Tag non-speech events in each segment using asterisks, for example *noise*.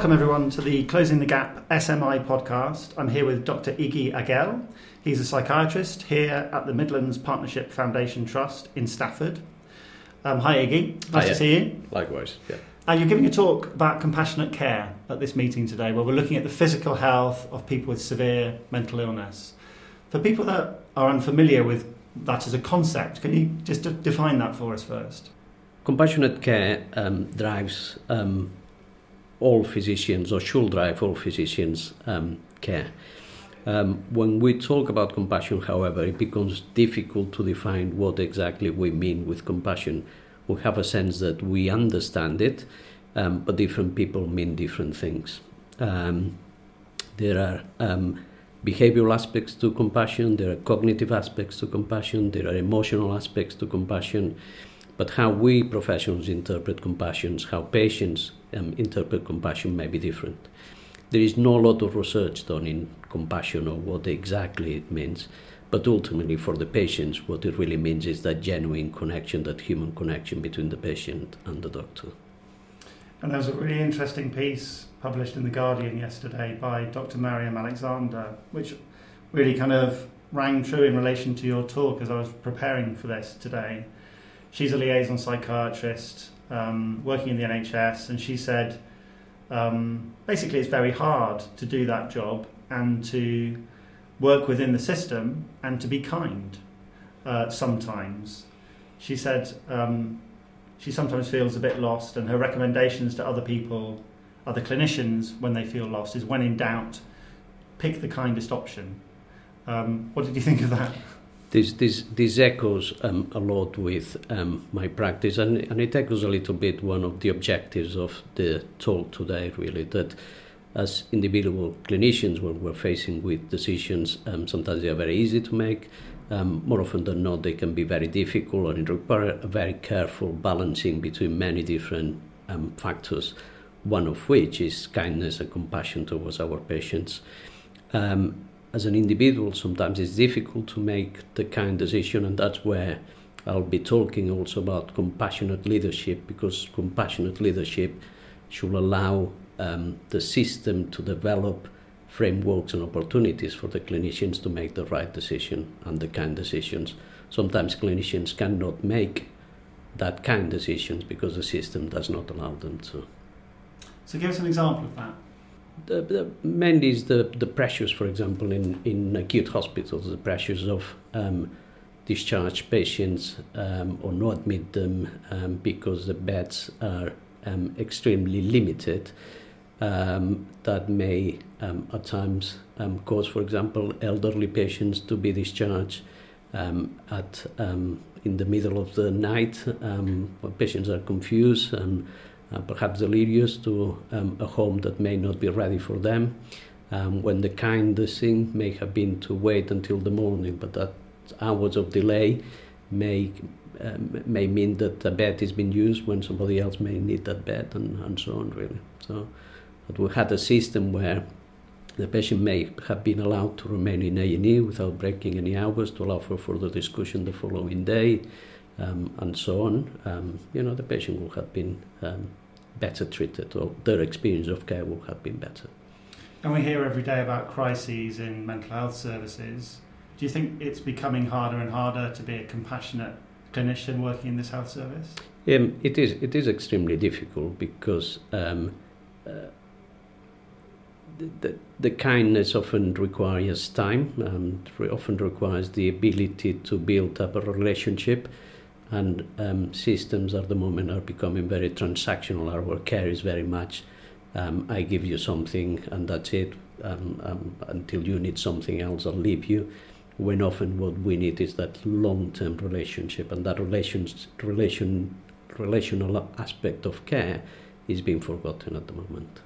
welcome everyone to the Closing the Gap SMI podcast. I'm here with Dr. Iggy Agel. He's a psychiatrist here at the Midlands Partnership Foundation Trust in Stafford. Um, hi, Iggy. Nice Hiya. to see you. Likewise, yeah. Uh, you're giving a talk about compassionate care at this meeting today, where we're looking at the physical health of people with severe mental illness. For people that are unfamiliar with that as a concept, can you just de- define that for us first? Compassionate care um, drives um, all physicians, or should drive all physicians' um, care. Um, when we talk about compassion, however, it becomes difficult to define what exactly we mean with compassion. We have a sense that we understand it, um, but different people mean different things. Um, there are um, behavioral aspects to compassion, there are cognitive aspects to compassion, there are emotional aspects to compassion. But how we professionals interpret compassion, how patients um, interpret compassion may be different. There is no lot of research done in compassion or what exactly it means, but ultimately for the patients, what it really means is that genuine connection, that human connection between the patient and the doctor. And there was a really interesting piece published in The Guardian yesterday by Dr. Mariam Alexander, which really kind of rang true in relation to your talk as I was preparing for this today. She's a liaison psychiatrist um, working in the NHS, and she said um, basically it's very hard to do that job and to work within the system and to be kind uh, sometimes. She said um, she sometimes feels a bit lost, and her recommendations to other people, other clinicians, when they feel lost, is when in doubt, pick the kindest option. Um, what did you think of that? This, this, this echoes um, a lot with um, my practice, and, and it echoes a little bit one of the objectives of the talk today, really, that as individual clinicians, when we're facing with decisions, um, sometimes they are very easy to make. Um, more often than not, they can be very difficult and require a very careful balancing between many different um, factors, one of which is kindness and compassion towards our patients. Um, as an individual, sometimes it's difficult to make the kind decision, and that's where I'll be talking also about compassionate leadership because compassionate leadership should allow um, the system to develop frameworks and opportunities for the clinicians to make the right decision and the kind decisions. Sometimes clinicians cannot make that kind decisions because the system does not allow them to. So, give us an example of that. The, the, is the, the pressures, for example, in, in acute hospitals, the pressures of um, discharge patients um, or not admit them um, because the beds are um, extremely limited. Um, that may um, at times um, cause, for example, elderly patients to be discharged um, at um, in the middle of the night um, when patients are confused uh, perhaps delirious to um, a home that may not be ready for them. Um, when the kindest thing may have been to wait until the morning, but that hours of delay may um, may mean that a bed is being used when somebody else may need that bed, and, and so on. Really, so that we had a system where the patient may have been allowed to remain in A&E without breaking any hours to allow for further discussion the following day, um, and so on. Um, you know, the patient would have been um, better treated, or their experience of care would have been better. And we hear every day about crises in mental health services. Do you think it's becoming harder and harder to be a compassionate clinician working in this health service? Um, it is it is extremely difficult because um, uh, the, the, the kindness often requires time and re- often requires the ability to build up a relationship and um, systems at the moment are becoming very transactional our care is very much um, I give you something and that's it um, um, until you need something else I'll leave you when often what we need is that long-term relationship and that relations, relation, relational aspect of care is being forgotten at the moment.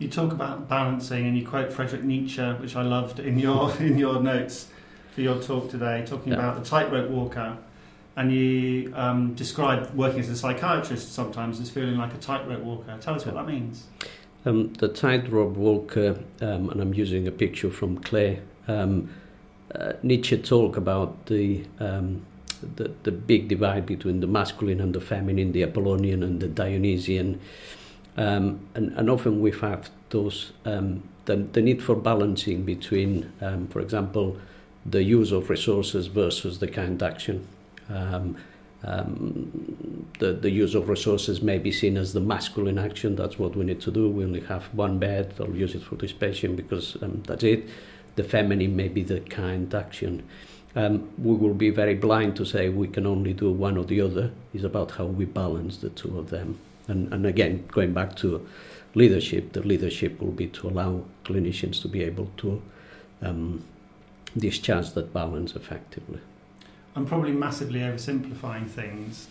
You talk about balancing, and you quote Friedrich Nietzsche, which I loved in your *laughs* in your notes for your talk today, talking Yeah. about the tightrope walker. And you um, describe working as a psychiatrist sometimes as feeling like a tightrope walker. Tell us what that means. Um, the tightrope walker, um, and I'm using a picture from Klee. Um, uh, Nietzsche talk about the, um, the the big divide between the masculine and the feminine, the Apollonian and the Dionysian, Um, and, and often we have those the, the need for balancing between, for example, the use of resources versus the kind action. Um, um, the, the use of resources may be seen as the masculine action. That's what we need to do. We only have one bed. I'll use it for this patient because um, that's it. The feminine may be the kind action. Um, we will be very blind to say we can only do one or the other. It's about how we balance the two of them. And, and again, going back to leadership, the leadership will be to allow clinicians to be able to um, discharge that balance effectively. I'm probably massively oversimplifying things,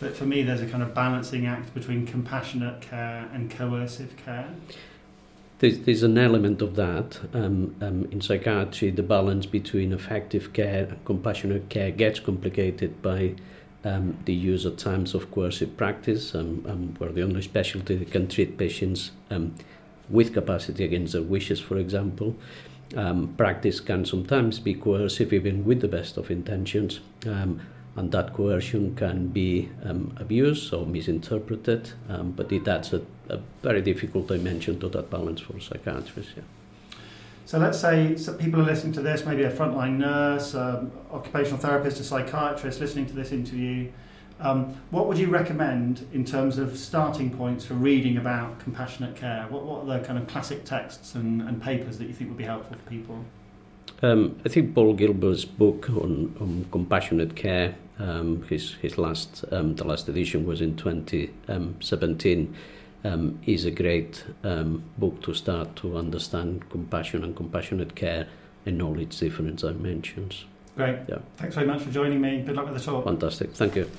but for me, there's a kind of balancing act between compassionate care and coercive care. There's, there's an element of that. Um, um, in psychiatry, the balance between effective care and compassionate care gets complicated by um, the use at times of coercive practice. Um, um, the only specialty that can treat patients um, with capacity against their wishes, for example. Um, practice can sometimes be coercive, even with the best of intentions, um, and that coercion can be um, abused or misinterpreted, um, but it adds a, a very difficult dimension to that balance for psychiatrists. Yeah. So let's say people are listening to this, maybe a frontline nurse, um, occupational therapist, a psychiatrist listening to this interview. Um, what would you recommend in terms of starting points for reading about compassionate care? What, what are the kind of classic texts and, and papers that you think would be helpful for people? Um, I think Paul Gilbert's book on, on compassionate care, um, his, his last, um, the last edition was in 2017, um, is a great um, book to start to understand compassion and compassionate care and all its different dimensions. Great. Yeah. Thanks very much for joining me. Good luck with the talk. Fantastic. Thank you.